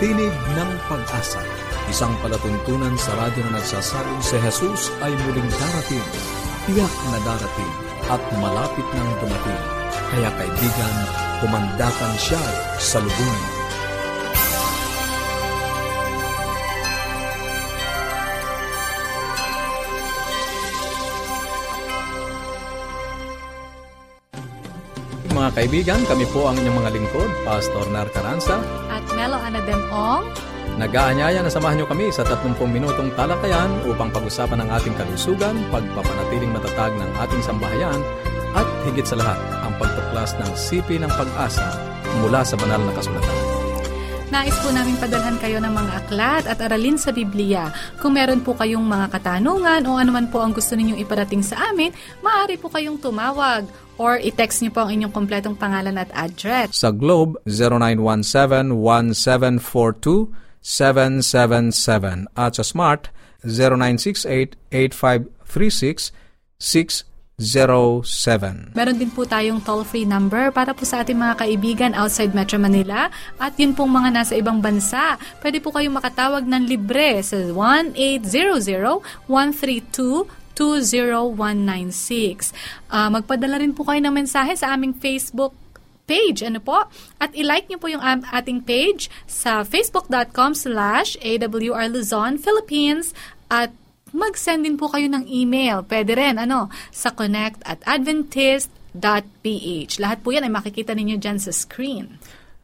Tinig ng Pag-asa, isang palatuntunan sa radyo na nagsasabing si Jesus ay muling darating, tiyak na darating, at malapit nang dumating. Kaya kaibigan, kumandatan siya sa lubungin. Mga kaibigan, kami po ang inyong mga lingkod, Pastor Nar. At Melo Anademong. Nag-aanyaya na samahan niyo kami sa 30 minutong talakayan upang pag-usapan ang ating kalusugan, pagpapanatiling matatag ng ating sambahayan, at higit sa lahat, ang pagtuklas ng sipi ng pag-asa mula sa banal na kasulatan. Nais po namin padalhan kayo ng mga aklat at aralin sa Biblia. Kung meron po kayong mga katanungan o anuman po ang gusto ninyong iparating sa amin, maaari po kayong tumawag or i-text niyo po ang inyong kompletong pangalan at address. Sa Globe, 0917-1742-777 at sa Smart, 0968-8536-607. Meron din po tayong toll-free number para po sa ating mga kaibigan outside Metro Manila at yun pong mga nasa ibang bansa. Pwede po kayong makatawag ng libre sa 1-800-132-20196. Uh, magpadala rin po kayo ng mensahe sa aming Facebook page. Ano po? At ilike niyo po yung ating page sa facebook.com slash AWR at mag-send din po kayo ng email. Pwede rin, ano, sa connect at adventist.ph. Lahat po yan ay makikita ninyo dyan sa screen.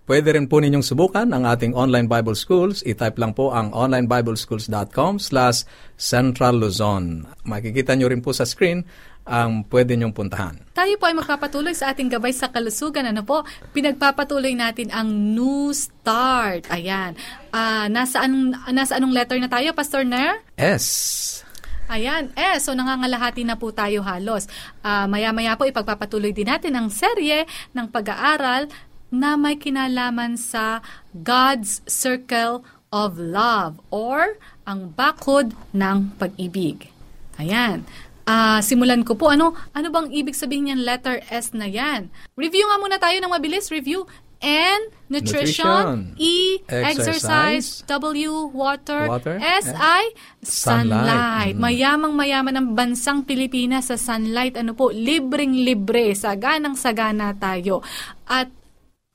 Pwede rin po ninyong subukan ang ating online Bible Schools. I-type lang po ang onlineBibleschools.com slash Central Luzon. Makikita nyo rin po sa screen ang pwede nyong puntahan. Tayo po ay magpapatuloy sa ating gabay sa kalusugan. Ano po? Pinagpapatuloy natin ang New Start. Ayan. Uh, nasa, anong, nasa anong letter na tayo, Pastor Nair? S. Ayan, eh, so nangangalahati na po tayo halos. Uh, maya-maya po ipagpapatuloy din natin ang serye ng pag-aaral na may kinalaman sa God's Circle of Love or ang bakod ng pag-ibig. Ayan. Uh, simulan ko po. Ano, ano bang ibig sabihin niyan letter S na yan? Review nga muna tayo ng mabilis. Review. N, nutrition. nutrition. E, exercise. exercise. W, water. water. S, I, sunlight. sunlight. Mm. Mayamang mayaman ang bansang Pilipinas sa sunlight. Ano po, libreng-libre. Saganang sagana tayo. At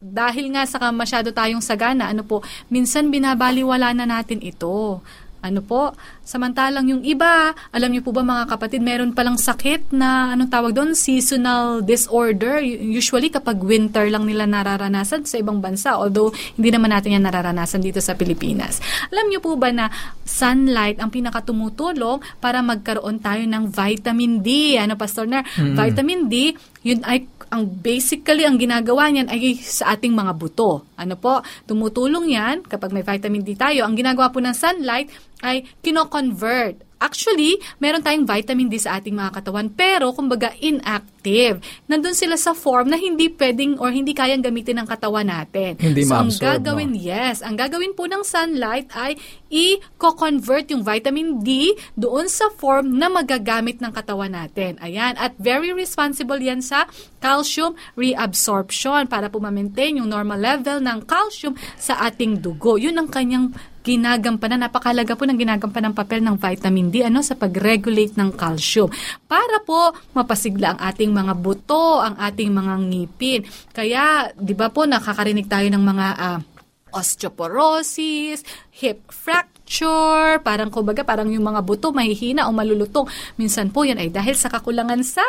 dahil nga sa masyado tayong sagana, ano po, minsan binabaliwala na natin ito. Ano po? Samantalang yung iba, alam niyo po ba mga kapatid, meron palang sakit na anong tawag doon, seasonal disorder. Usually kapag winter lang nila nararanasan sa ibang bansa, although hindi naman natin yan nararanasan dito sa Pilipinas. Alam niyo po ba na sunlight ang pinakatumutulong para magkaroon tayo ng vitamin D? Ano Pastor na? Mm. Vitamin D, yun ay ang basically ang ginagawa niyan ay sa ating mga buto. Ano po? Tumutulong yan kapag may vitamin D tayo. Ang ginagawa po ng sunlight ay kino-convert Actually, meron tayong vitamin D sa ating mga katawan, pero kumbaga inactive. Nandun sila sa form na hindi pwedeng or hindi kayang gamitin ng katawan natin. Hindi so, ang gagawin, no? yes, ang gagawin po ng sunlight ay i-convert yung vitamin D doon sa form na magagamit ng katawan natin. Ayan, at very responsible yan sa calcium reabsorption para po ma-maintain yung normal level ng calcium sa ating dugo. Yun ang kanyang ginagampanan, napakalaga po ng ginagampanan ng papel ng vitamin D ano, sa pag-regulate ng calcium. Para po mapasigla ang ating mga buto, ang ating mga ngipin. Kaya, di ba po, nakakarinig tayo ng mga uh, osteoporosis, hip fracture, parang kumbaga parang yung mga buto mahihina o malulutong. Minsan po yan ay dahil sa kakulangan sa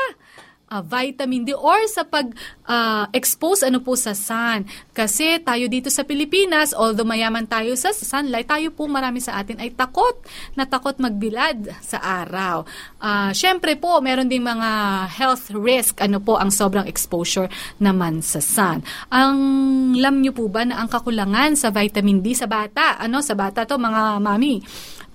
uh, vitamin D or sa pag-expose uh, ano po sa sun. Kasi tayo dito sa Pilipinas, although mayaman tayo sa sunlight, tayo po marami sa atin ay takot na takot magbilad sa araw. Uh, Siyempre po, meron ding mga health risk ano po ang sobrang exposure naman sa sun. Ang lam nyo po ba na ang kakulangan sa vitamin D sa bata, ano sa bata to mga mami,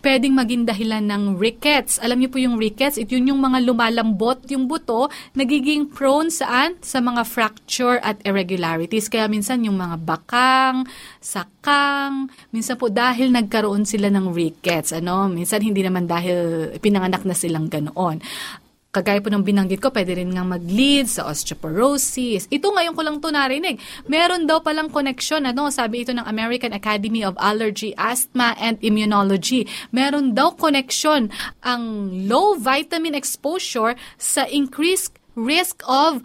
pwedeng maging dahilan ng rickets. Alam niyo po yung rickets, ito yun yung mga lumalambot yung buto, nagiging prone saan? Sa mga fracture at irregularities. Kaya minsan yung mga bakang, sakang, minsan po dahil nagkaroon sila ng rickets. Ano? Minsan hindi naman dahil pinanganak na silang ganoon. Kagaya po ng binanggit ko, pwede rin nga mag-lead sa osteoporosis. Ito ngayon ko lang to narinig. Meron daw palang connection, ano, sabi ito ng American Academy of Allergy, Asthma and Immunology. Meron daw connection ang low vitamin exposure sa increased risk of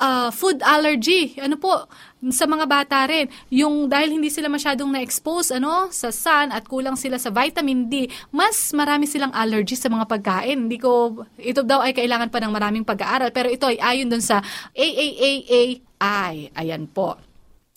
uh, food allergy. Ano po, sa mga bata rin, yung dahil hindi sila masyadong na-expose ano, sa sun at kulang sila sa vitamin D, mas marami silang allergy sa mga pagkain. Hindi ko, ito daw ay kailangan pa ng maraming pag-aaral, pero ito ay ayon dun sa AAAAI. Ayan po.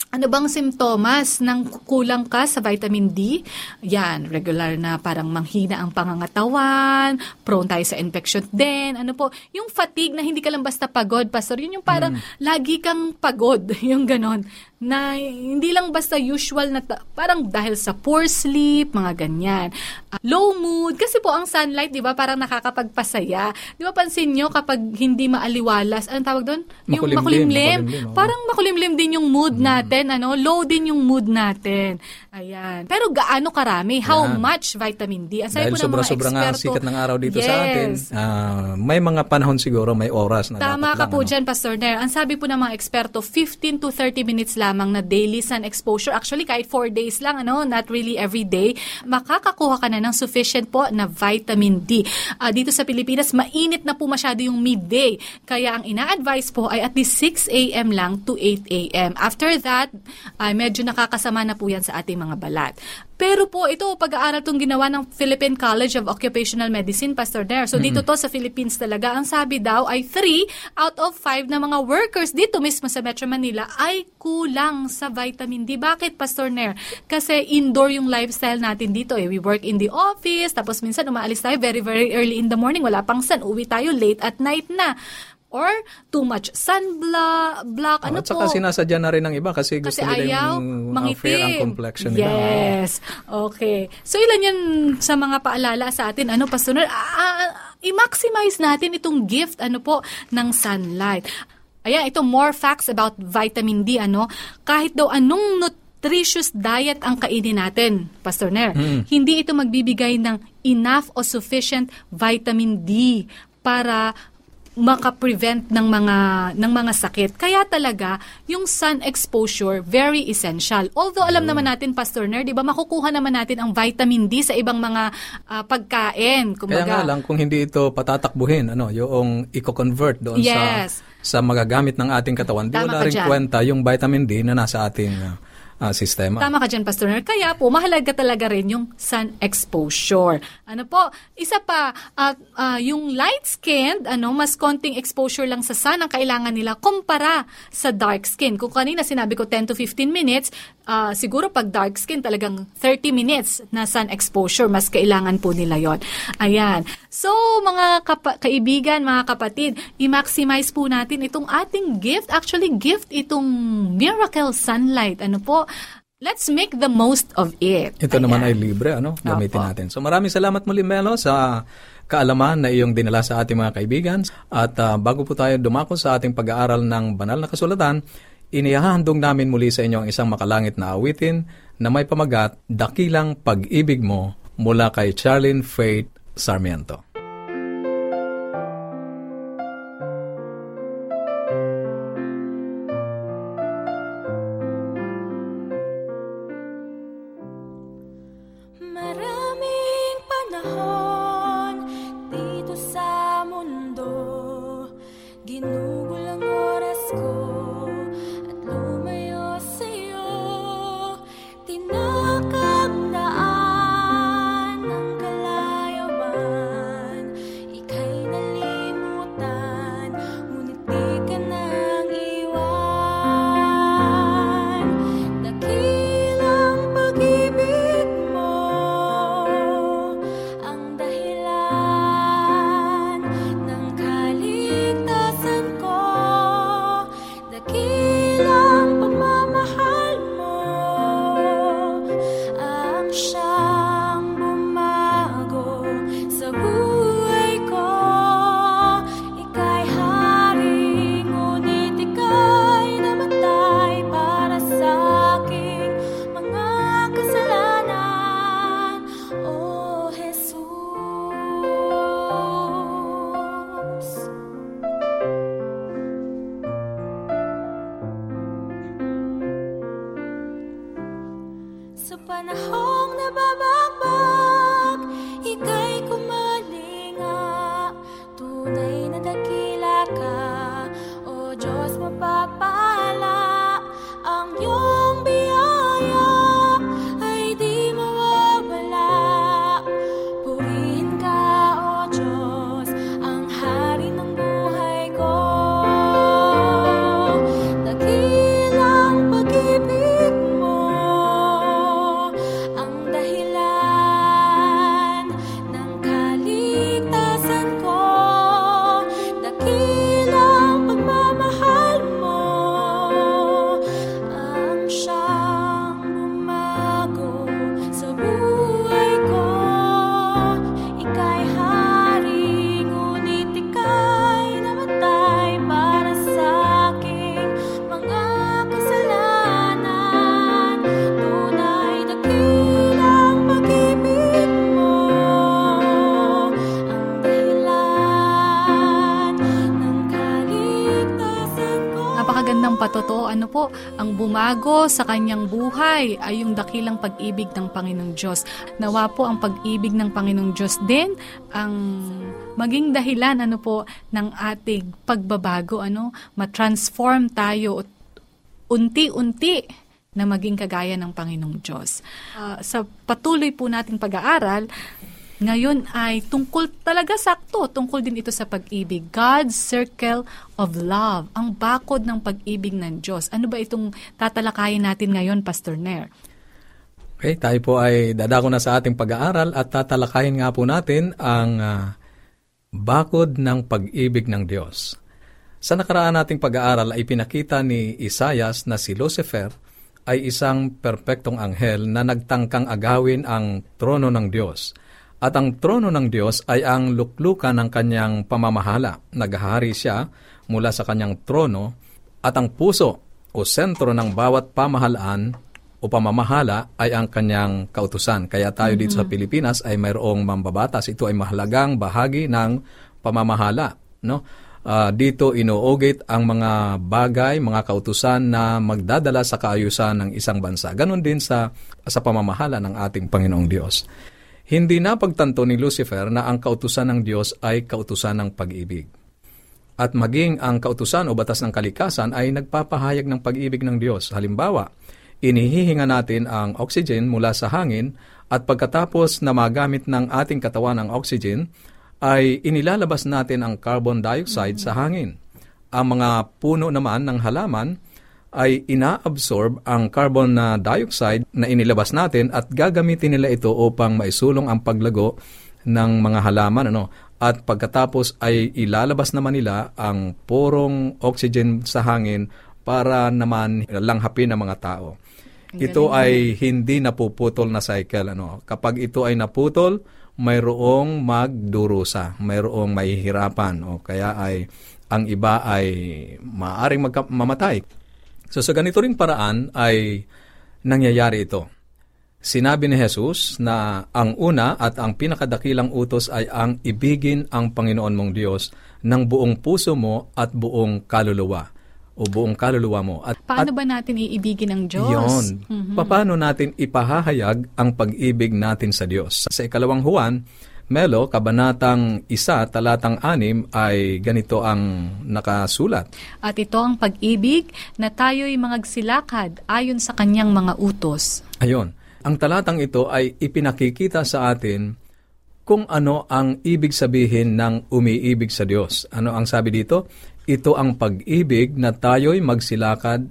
Ano bang simptomas ng kulang ka sa vitamin D? Yan, regular na parang manghina ang pangangatawan, prone tayo sa infection din. Ano po, yung fatigue na hindi ka lang basta pagod, pastor, yun yung parang mm. lagi kang pagod, yung ganon na hindi lang basta usual na ta- parang dahil sa poor sleep, mga ganyan. Uh, low mood, kasi po ang sunlight, di ba, parang nakakapagpasaya. Di ba pansin nyo kapag hindi maaliwalas, anong tawag doon? Yung makulimlim. makulimlim, makulimlim Parang makulimlim din yung mood mm. natin, ano, low din yung mood natin. Ayan. Pero gaano karami? How Yan. much vitamin D? Ang Dahil sobra-sobra nga sikat ng araw dito yes. sa atin, uh, may mga panahon siguro, may oras na Tama ka lang, po ano? dyan, Pastor Nair. Ang sabi po ng mga eksperto, 15 to 30 minutes lang lamang na daily sun exposure. Actually, kahit 4 days lang, ano, not really every day, makakakuha ka na ng sufficient po na vitamin D. Uh, dito sa Pilipinas, mainit na po masyado yung midday. Kaya ang ina-advise po ay at least 6 a.m. lang to 8 a.m. After that, uh, medyo nakakasama na po yan sa ating mga balat. Pero po, ito, pag-aaral itong ginawa ng Philippine College of Occupational Medicine, Pastor Dare. So, dito to sa Philippines talaga. Ang sabi daw ay 3 out of 5 na mga workers dito mismo sa Metro Manila ay kulang sa vitamin D. Bakit, Pastor Nair? Kasi indoor yung lifestyle natin dito. Eh. We work in the office, tapos minsan umaalis tayo very, very early in the morning. Wala pang sun. Uwi tayo late at night na or too much sunblock, block, ano oh, at saka po. sinasadya na rin ng iba kasi gusto kasi nila ayaw, yung mangitim. fair ang complexion nila. Yes. Okay. So ilan yan sa mga paalala sa atin, ano Pastor, uh, i-maximize natin itong gift ano po ng sunlight. Ayan, ito more facts about vitamin D ano. Kahit daw anong nutritious diet ang kainin natin, Pastor Nair. Hmm. Hindi ito magbibigay ng enough o sufficient vitamin D para makaprevent ng mga ng mga sakit. Kaya talaga yung sun exposure very essential. Although alam mm. naman natin Pastor Ner, 'di ba, makukuha naman natin ang vitamin D sa ibang mga uh, pagkain. Kumbaga, Kaya nga lang kung hindi ito patatakbuhin, ano, yung i-convert doon yes. sa sa magagamit ng ating katawan, di wala rin dyan. kwenta yung vitamin D na nasa ating uh, uh, sistema. Tama ka dyan, Pastor Ner. Kaya po, mahalaga talaga rin yung sun exposure. Ano po, isa pa, uh, uh, yung light-skinned, ano, mas konting exposure lang sa sun ang kailangan nila kumpara sa dark skin. Kung kanina sinabi ko 10 to 15 minutes, uh, siguro pag dark skin talagang 30 minutes na sun exposure, mas kailangan po nila yon. Ayan. So, mga kapa- kaibigan, mga kapatid, i-maximize po natin itong ating gift. Actually, gift itong miracle sunlight. Ano po? Let's make the most of it. Ito Ayan. naman ay libre, ano? Gamitin Opo. natin. So maraming salamat muli, Melo, sa kaalaman na iyong dinala sa ating mga kaibigan. At uh, bago po tayo dumako sa ating pag-aaral ng banal na kasulatan, inihahandog namin muli sa inyo ang isang makalangit na awitin na may pamagat, Dakilang Pag-ibig Mo, mula kay Charlene Faith Sarmiento. Ang bumago sa kanyang buhay ay yung dakilang pag-ibig ng Panginoong Diyos. Nawa po ang pag-ibig ng Panginoong Diyos din ang maging dahilan ano po ng ating pagbabago ano matransform tayo unti-unti na maging kagaya ng Panginoong Diyos. Uh, sa patuloy po nating pag-aaral, ngayon ay tungkol talaga sakto, tungkol din ito sa pag-ibig. God's circle of love, ang bakod ng pag-ibig ng Diyos. Ano ba itong tatalakayin natin ngayon, Pastor Nair? Okay, tayo po ay dadako na sa ating pag-aaral at tatalakayin nga po natin ang uh, bakod ng pag-ibig ng Diyos. Sa nakaraan nating pag-aaral ay pinakita ni Isayas na si Lucifer ay isang perpektong anghel na nagtangkang agawin ang trono ng Diyos at ang trono ng Diyos ay ang luklukan ng kanyang pamamahala. Naghahari siya mula sa kanyang trono at ang puso o sentro ng bawat pamahalaan o pamamahala ay ang kanyang kautusan. Kaya tayo dito mm-hmm. sa Pilipinas ay mayroong mambabatas. Ito ay mahalagang bahagi ng pamamahala. No? Uh, dito inuugit ang mga bagay, mga kautusan na magdadala sa kaayusan ng isang bansa. Ganon din sa, sa pamamahala ng ating Panginoong Diyos. Hindi napagtanto ni Lucifer na ang kautusan ng Diyos ay kautusan ng pag-ibig. At maging ang kautusan o batas ng kalikasan ay nagpapahayag ng pag-ibig ng Diyos. Halimbawa, inihihinga natin ang oxygen mula sa hangin at pagkatapos na magamit ng ating katawan ang oxygen, ay inilalabas natin ang carbon dioxide mm-hmm. sa hangin. Ang mga puno naman ng halaman ay inaabsorb ang carbon na dioxide na inilabas natin at gagamitin nila ito upang maisulong ang paglago ng mga halaman ano at pagkatapos ay ilalabas naman nila ang porong oxygen sa hangin para naman langhapin ang mga tao. Ito ay hindi napuputol na cycle ano. Kapag ito ay naputol, mayroong magdurusa, mayroong mahihirapan o kaya ay ang iba ay maaring magka- mamatay. So sa ganito ring paraan ay nangyayari ito. Sinabi ni Jesus na ang una at ang pinakadakilang utos ay ang ibigin ang Panginoon mong Diyos ng buong puso mo at buong kaluluwa o buong kaluluwa mo. At, Paano at, ba natin iibigin ang Diyos? Yon. Mm-hmm. Paano natin ipahahayag ang pag-ibig natin sa Diyos? Sa ikalawang Juan, Melo, Kabanatang Isa, Talatang Anim ay ganito ang nakasulat. At ito ang pag-ibig na tayo'y mangagsilakad ayon sa kanyang mga utos. Ayon. Ang talatang ito ay ipinakikita sa atin kung ano ang ibig sabihin ng umiibig sa Diyos. Ano ang sabi dito? Ito ang pag-ibig na tayo'y magsilakad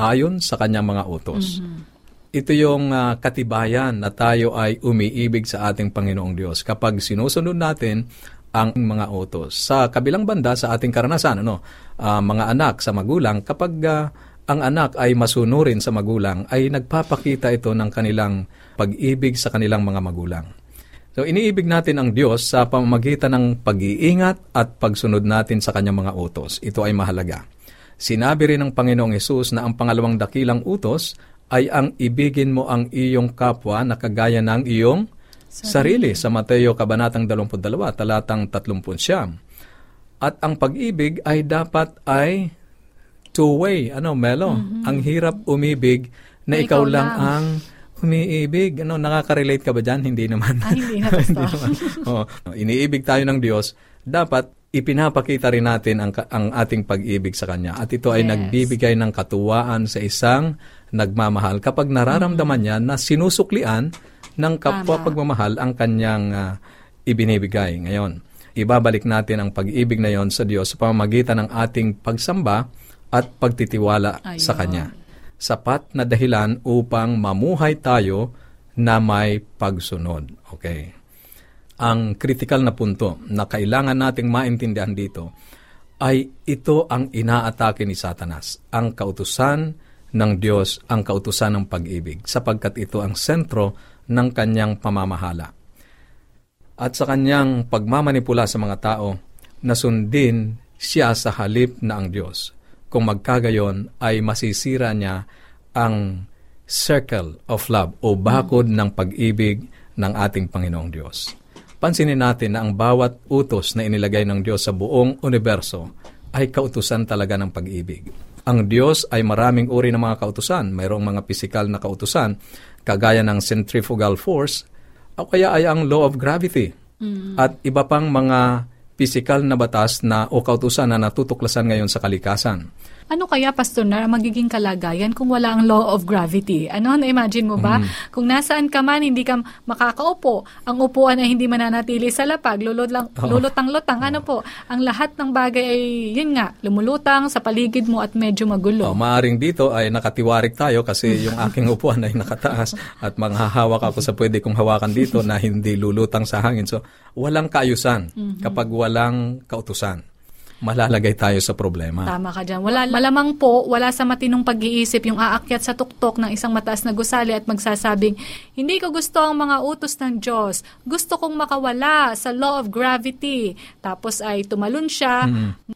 ayon sa kanyang mga utos. Mm-hmm. Ito yung uh, katibayan na tayo ay umiibig sa ating Panginoong Diyos kapag sinusunod natin ang mga utos. Sa kabilang banda sa ating karanasan, ano, uh, mga anak sa magulang, kapag uh, ang anak ay masunurin sa magulang, ay nagpapakita ito ng kanilang pag-ibig sa kanilang mga magulang. So iniibig natin ang Diyos sa pamamagitan ng pag-iingat at pagsunod natin sa kanyang mga utos. Ito ay mahalaga. Sinabi rin ng Panginoong Yesus na ang pangalawang dakilang utos ay ang ibigin mo ang iyong kapwa na kagaya ng iyong sarili, sarili sa Mateo Kabanatang 22, talatang 30. At ang pag-ibig ay dapat ay two-way. Ano, Melo? Mm-hmm. Ang hirap umibig na, na ikaw, ikaw lang, lang ang umiibig. Ano, nakaka-relate ka ba dyan? Hindi naman. Ay, hindi na. hindi naman. oh, iniibig tayo ng Diyos. Dapat ipinapakita rin natin ang, ang ating pag-ibig sa Kanya. At ito ay yes. nagbibigay ng katuwaan sa isang nagmamahal kapag nararamdaman niya na sinusuklian ng kapwa Tama. pagmamahal ang kanyang uh, ibinibigay. Ngayon, ibabalik natin ang pag-ibig na yon sa Diyos sa pamamagitan ng ating pagsamba at pagtitiwala Ayun. sa Kanya. Sapat na dahilan upang mamuhay tayo na may pagsunod. Okay ang critical na punto na kailangan nating maintindihan dito ay ito ang inaatake ni Satanas, ang kautusan ng Diyos, ang kautusan ng pag-ibig, sapagkat ito ang sentro ng kanyang pamamahala. At sa kanyang pagmamanipula sa mga tao, nasundin siya sa halip na ang Diyos. Kung magkagayon ay masisira niya ang circle of love o bakod ng pag-ibig ng ating Panginoong Diyos pansinin natin na ang bawat utos na inilagay ng Diyos sa buong universo ay kautusan talaga ng pag-ibig. Ang Diyos ay maraming uri ng mga kautusan. Mayroong mga pisikal na kautusan, kagaya ng centrifugal force, o kaya ay ang law of gravity. At iba pang mga pisikal na batas na o kautusan na natutuklasan ngayon sa kalikasan. Ano kaya, Pastor na magiging kalagayan kung wala ang law of gravity? Ano, na-imagine mo ba? Kung nasaan ka man, hindi ka makakaupo. Ang upuan ay hindi mananatili sa lapag, lulot lang, lulutang-lutang. Ano po? Ang lahat ng bagay ay, yun nga, lumulutang sa paligid mo at medyo magulo. Oh, maaring dito ay nakatiwarik tayo kasi yung aking upuan ay nakataas at manghahawak ako sa pwede kong hawakan dito na hindi lulutang sa hangin. So, walang kaayusan kapag walang kautusan. Malalagay tayo sa problema. Tama ka dyan. Wala, malamang po, wala sa matinong pag-iisip yung aakyat sa tuktok ng isang mataas na gusali at magsasabing, hindi ko gusto ang mga utos ng Diyos. Gusto kong makawala sa law of gravity. Tapos ay tumalon siya.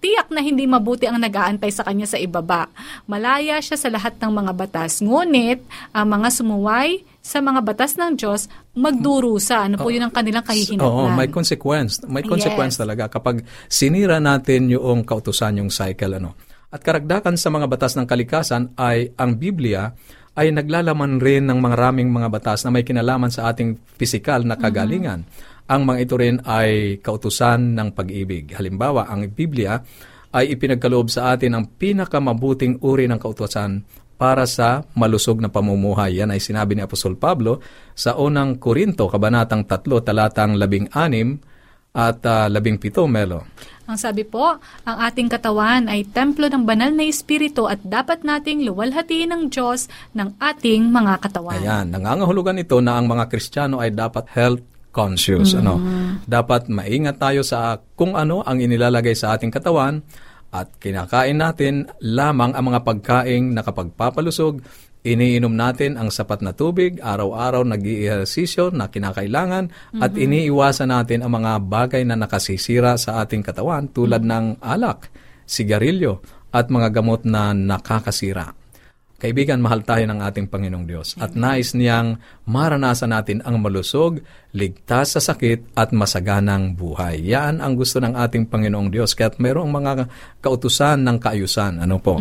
Tiyak na hindi mabuti ang nag-aantay sa kanya sa ibaba. Malaya siya sa lahat ng mga batas. Ngunit, ang mga sumuway sa mga batas ng Diyos, magdurusa. Ano po yun ang kanilang kahihinatnan? Oo, may consequence. May consequence Yes. talaga kapag sinira natin yung kautusan, yung cycle. Ano. At karagdagan sa mga batas ng kalikasan ay ang Biblia ay naglalaman rin ng mga raming mga batas na may kinalaman sa ating pisikal na kagalingan. Ang mga ito rin ay kautusan ng pag-ibig. Halimbawa, ang Biblia ay ipinagkaloob sa atin ang pinakamabuting uri ng kautusan para sa malusog na pamumuhay. Yan ay sinabi ni Apostol Pablo sa unang Korinto, kabanatang 3, talatang 16 at uh, 17, Melo. Ang sabi po, ang ating katawan ay templo ng banal na espiritu at dapat nating luwalhatiin ng Diyos ng ating mga katawan. Ayan, nangangahulugan ito na ang mga Kristiyano ay dapat health conscious. Ano? Dapat maingat tayo sa kung ano ang inilalagay sa ating katawan at kinakain natin lamang ang mga pagkaing nakapagpapalusog, iniinom natin ang sapat na tubig, araw-araw nag ehersisyo na kinakailangan, at iniiwasan natin ang mga bagay na nakasisira sa ating katawan tulad ng alak, sigarilyo, at mga gamot na nakakasira. Kaibigan, mahal tayo ng ating Panginoong Diyos at nais niyang maranasan natin ang malusog, ligtas sa sakit at masaganang buhay. Yan ang gusto ng ating Panginoong Diyos. Kaya mayroong mga kautusan ng kaayusan. Ano po?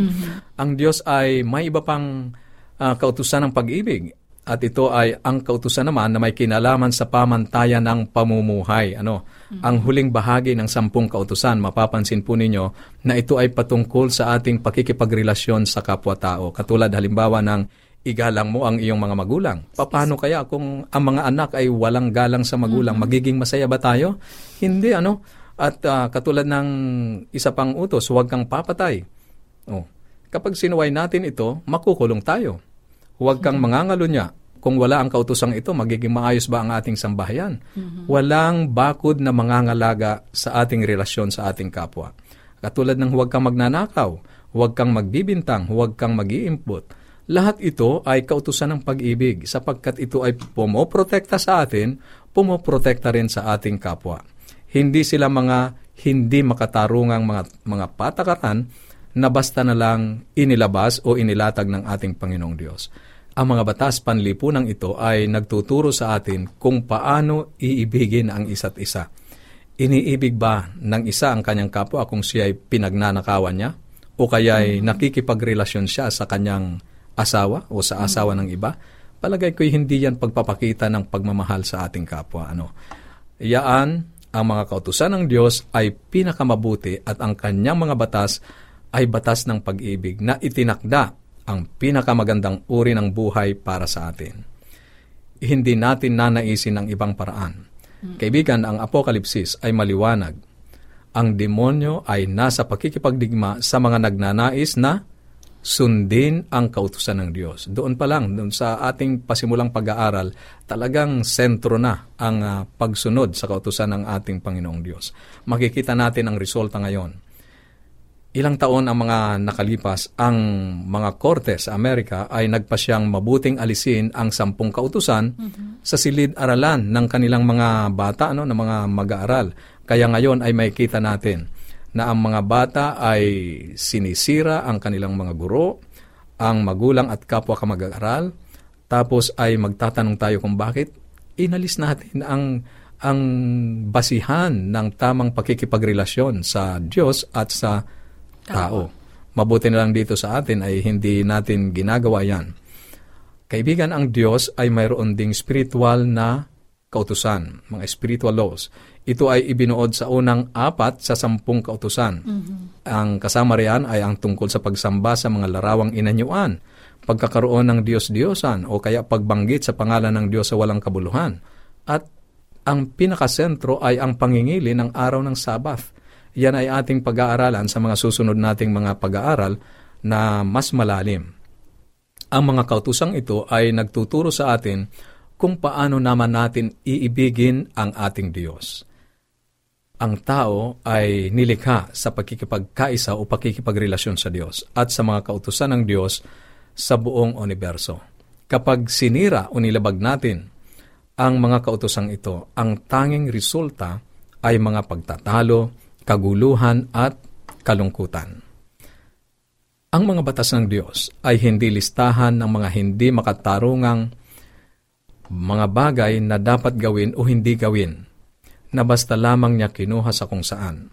Ang Diyos ay may iba pang ah, kautusan ng pag-ibig. At ito ay ang kautusan naman na may kinalaman sa pamantayan ng pamumuhay. Ano? Ang huling bahagi ng sampung kautusan, mapapansin po ninyo na ito ay patungkol sa ating pakikipagrelasyon sa kapwa-tao. Katulad halimbawa ng igalang mo ang iyong mga magulang. Paano kaya kung ang mga anak ay walang galang sa magulang, magiging masaya ba tayo? Hindi, ano? At ah, katulad ng isa pang utos, huwag kang papatay. Oh. Kapag sinuway natin ito, makukulong tayo. Huwag kang mangangalunya. Kung wala ang kautusang ito, magiging maayos ba ang ating sambahayan? Walang bakod na mangangalaga sa ating relasyon sa ating kapwa. Katulad ng huwag kang magnanakaw, huwag kang magbibintang, huwag kang mag-iimpot. Lahat ito ay kautusan ng pag-ibig sapagkat ito ay pumoprotekta sa atin, pumoprotekta rin sa ating kapwa. Hindi sila mga hindi makatarungang mga, mga patakaran na basta na lang inilabas o inilatag ng ating Panginoong Diyos. Ang mga batas panlipunang ito ay nagtuturo sa atin kung paano iibigin ang isa't isa. Iniibig ba ng isa ang kanyang kapwa kung siya ay pinagnanakawan niya? O kaya ay nakikipagrelasyon siya sa kanyang asawa o sa asawa ng iba? Palagay ko'y hindi yan pagpapakita ng pagmamahal sa ating kapwa. Ano? Iyaan, ang mga kautusan ng Diyos ay pinakamabuti at ang kanyang mga batas ay batas ng pag-ibig na itinakda ang pinakamagandang uri ng buhay para sa atin. Hindi natin nanaisin ang ibang paraan. Kaibigan, ang Apokalipsis ay maliwanag. Ang demonyo ay nasa pakikipagdigma sa mga nagnanais na sundin ang kautusan ng Diyos. Doon pa lang, doon sa ating pasimulang pag-aaral, talagang sentro na ang ah, pagsunod sa kautusan ng ating Panginoong Diyos. Makikita natin ang resulta ngayon. Ilang taon ang mga nakalipas, ang mga korte sa Amerika ay nagpasyang mabuting alisin ang sampung kautusan sa silid-aralan ng kanilang mga bata, ano, ng mga mag-aaral. Kaya ngayon ay makikita natin na ang mga bata ay sinisira ang kanilang mga guro, ang magulang at kapwa ka mag-aaral, tapos ay magtatanong tayo kung bakit inalis natin ang ang basihan ng tamang pakikipagrelasyon sa Diyos at sa tao. Mabuti na lang dito sa atin ay hindi natin ginagawa yan. Kaibigan, ang Diyos ay mayroon ding spiritual na kautusan, mga spiritual laws. Ito ay ibinuod sa unang apat sa sampung kautusan. Mm-hmm. Ang kasama riyan ay ang tungkol sa pagsamba sa mga larawang inanyuan, pagkakaroon ng Diyos-Diyosan o kaya pagbanggit sa pangalan ng Diyos sa walang kabuluhan. At ang pinakasentro ay ang pangingili ng araw ng Sabath. Yan ay ating pag-aaralan sa mga susunod nating mga pag-aaral na mas malalim. Ang mga kautusang ito ay nagtuturo sa atin kung paano naman natin iibigin ang ating Diyos ang tao ay nilikha sa pagkikipagkaisa o pakikipagrelasyon sa Diyos at sa mga kautusan ng Diyos sa buong universo. Kapag sinira o nilabag natin ang mga kautosang ito, ang tanging resulta ay mga pagtatalo, kaguluhan at kalungkutan. Ang mga batas ng Diyos ay hindi listahan ng mga hindi makatarungang mga bagay na dapat gawin o hindi gawin na basta lamang niya kinuha sa kung saan.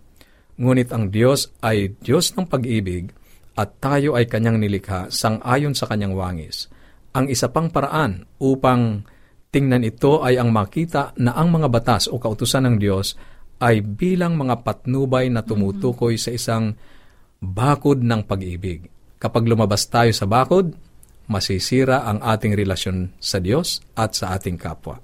Ngunit ang Diyos ay Diyos ng pag-ibig at tayo ay kanyang nilikha sang-ayon sa kanyang wangis. Ang isa pang paraan upang tingnan ito ay ang makita na ang mga batas o kautusan ng Diyos ay bilang mga patnubay na tumutukoy sa isang bakod ng pag-ibig. Kapag lumabas tayo sa bakod, masisira ang ating relasyon sa Diyos at sa ating kapwa.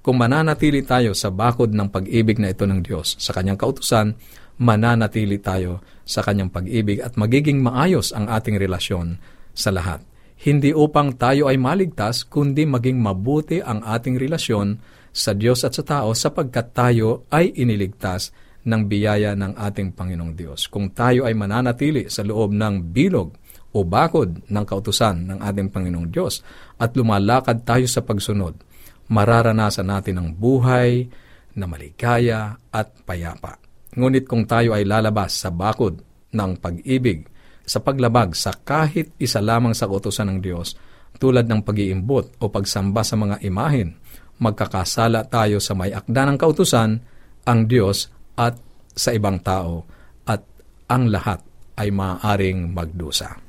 Kung mananatili tayo sa bakod ng pag-ibig na ito ng Diyos sa kanyang kautusan, mananatili tayo sa kanyang pag-ibig at magiging maayos ang ating relasyon sa lahat. Hindi upang tayo ay maligtas, kundi maging mabuti ang ating relasyon sa Diyos at sa tao sapagkat tayo ay iniligtas ng biyaya ng ating Panginoong Diyos. Kung tayo ay mananatili sa loob ng bilog o bakod ng kautusan ng ating Panginoong Diyos at lumalakad tayo sa pagsunod, mararanasan natin ang buhay na maligaya at payapa. Ngunit kung tayo ay lalabas sa bakod ng pag-ibig, sa paglabag sa kahit isa lamang sa utosan ng Diyos, tulad ng pag-iimbot o pagsamba sa mga imahin, magkakasala tayo sa may akda ng kautusan, ang Diyos at sa ibang tao, at ang lahat ay maaaring magdusa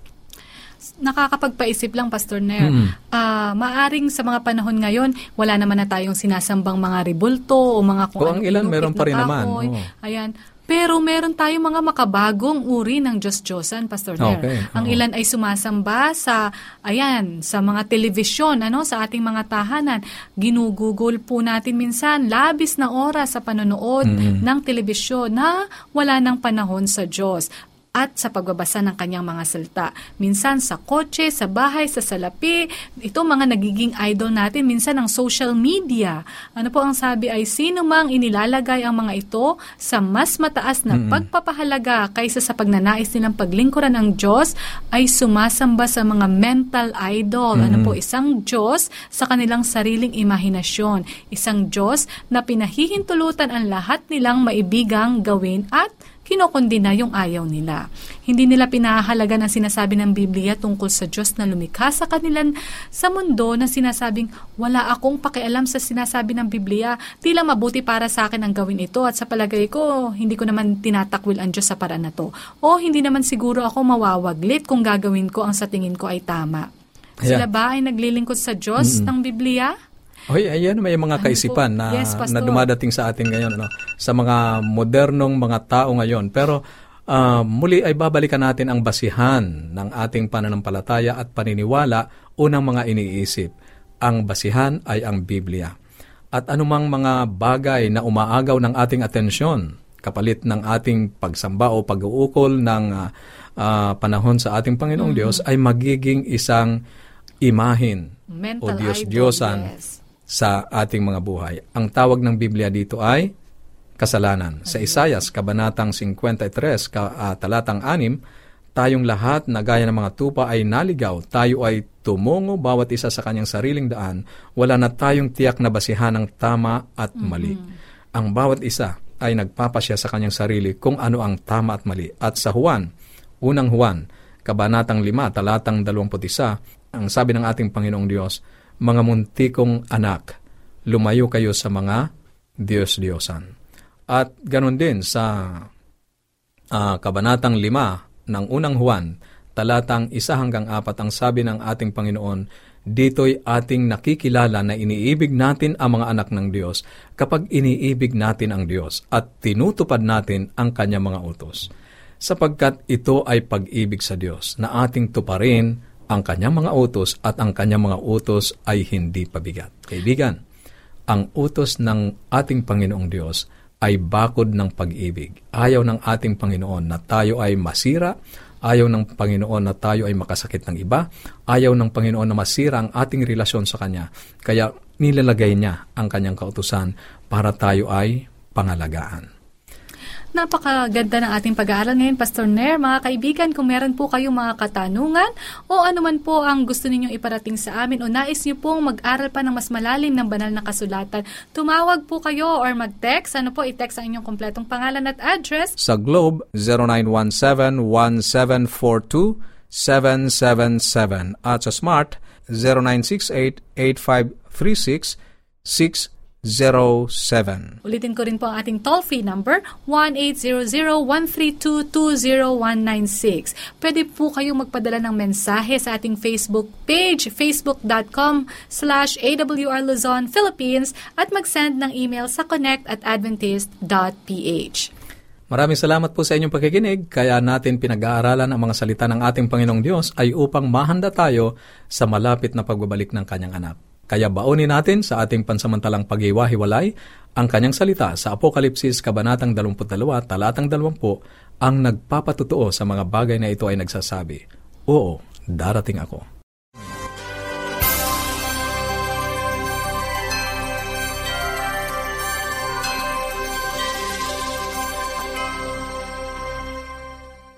nakakapagpaisip lang, Pastor Nair. Mm-hmm. Uh, maaring sa mga panahon ngayon, wala naman na tayong sinasambang mga ribulto o mga kung o, ang ilan meron pa rin naman. Oh. Ayan. Pero meron tayong mga makabagong uri ng Diyos-Diyosan, Pastor Nair. Okay. Ang oh. ilan ay sumasamba sa, ayan, sa mga telebisyon, ano, sa ating mga tahanan. Ginugugol po natin minsan, labis na oras sa panonood mm-hmm. ng telebisyon na wala ng panahon sa Diyos at sa pagbabasa ng kanyang mga salita. Minsan sa kotse, sa bahay, sa salapi, ito mga nagiging idol natin, minsan ang social media. Ano po ang sabi ay sino mang inilalagay ang mga ito sa mas mataas na mm-hmm. pagpapahalaga kaysa sa pagnanais nilang paglingkuran ng Diyos ay sumasamba sa mga mental idol. Mm-hmm. Ano po, isang Diyos sa kanilang sariling imahinasyon. Isang Diyos na pinahihintulutan ang lahat nilang maibigang gawin at kinokondina yung ayaw nila. Hindi nila pinahalaga ng sinasabi ng Biblia tungkol sa Diyos na lumikha sa kanilang sa mundo na sinasabing wala akong pakialam sa sinasabi ng Biblia. Tila mabuti para sa akin ang gawin ito at sa palagay ko, hindi ko naman tinatakwil ang Diyos sa paraan na to. O hindi naman siguro ako mawawaglit kung gagawin ko ang sa tingin ko ay tama. Yeah. Sila ba ay naglilingkod sa Diyos mm-hmm. ng Biblia? Oy, ayan may mga ano kaisipan na yes, na dumadating sa atin ngayon ano, sa mga modernong mga tao ngayon. Pero uh, muli ay babalikan natin ang basihan ng ating pananampalataya at paniniwala unang mga iniisip. Ang basihan ay ang Biblia. At anumang mga bagay na umaagaw ng ating atensyon kapalit ng ating pagsamba o pag-uukol ng uh, uh, panahon sa ating Panginoong mm-hmm. Diyos ay magiging isang imahin Mental o Diyos-Diyosan yes sa ating mga buhay. Ang tawag ng Biblia dito ay kasalanan. Sa Isayas, Kabanatang 53, ka, uh, talatang 6, tayong lahat na gaya ng mga tupa ay naligaw, tayo ay tumungo bawat isa sa kanyang sariling daan, wala na tayong tiyak na basihan ng tama at mali. Mm-hmm. Ang bawat isa ay nagpapasya sa kanyang sarili kung ano ang tama at mali. At sa Juan, unang Juan, Kabanatang 5, talatang 21, ang sabi ng ating Panginoong Diyos, mga muntikong anak, lumayo kayo sa mga Diyos-Diyosan. At ganon din sa uh, Kabanatang 5, ng unang Juan, talatang isa hanggang apat ang sabi ng ating Panginoon, dito'y ating nakikilala na iniibig natin ang mga anak ng Diyos kapag iniibig natin ang Diyos at tinutupad natin ang kanyang mga utos. Sapagkat ito ay pag-ibig sa Diyos na ating tuparin ang kanyang mga utos at ang kanyang mga utos ay hindi pabigat. Kaibigan, ang utos ng ating Panginoong Diyos ay bakod ng pag-ibig. Ayaw ng ating Panginoon na tayo ay masira, ayaw ng Panginoon na tayo ay makasakit ng iba, ayaw ng Panginoon na masira ang ating relasyon sa Kanya. Kaya nilalagay niya ang Kanyang kautusan para tayo ay pangalagaan. Napakaganda ng ating pag-aaral ngayon, Pastor Nair. Mga kaibigan, kung meron po kayong mga katanungan o anuman po ang gusto ninyong iparating sa amin o nais niyo pong mag-aral pa ng mas malalim ng banal na kasulatan, tumawag po kayo or mag-text. Ano po, i-text ang inyong kompletong pangalan at address. Sa Globe, 0917-1742-777 at sa Smart, 0968-8536-607. Ulitin ko rin po ang ating toll-free number, 1-800-132-20196. Pwede po kayong magpadala ng mensahe sa ating Facebook page, facebook.com slash awr Luzon, Philippines, at mag-send ng email sa connect at adventist.ph. Maraming salamat po sa inyong pakikinig. Kaya natin pinag-aaralan ang mga salita ng ating Panginoong Diyos ay upang mahanda tayo sa malapit na pagbabalik ng kanyang anak. Kaya baonin natin sa ating pansamantalang paghiwa-hiwalay ang kanyang salita sa Apokalipsis Kabanatang 22, Talatang 20, ang nagpapatutuo sa mga bagay na ito ay nagsasabi, Oo, darating ako.